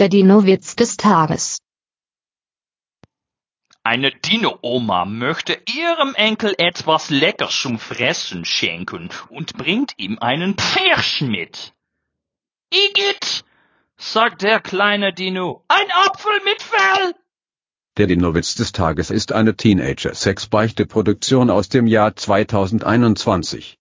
Der Dino-Witz des Tages. Eine Dino-Oma möchte ihrem Enkel etwas Leckeres zum Fressen schenken und bringt ihm einen Pfirsch mit. Igitt, sagt der kleine Dino, ein Apfel mit Fell. Der Dino-Witz des Tages ist eine Teenager-Sex-Beichte-Produktion aus dem Jahr 2021.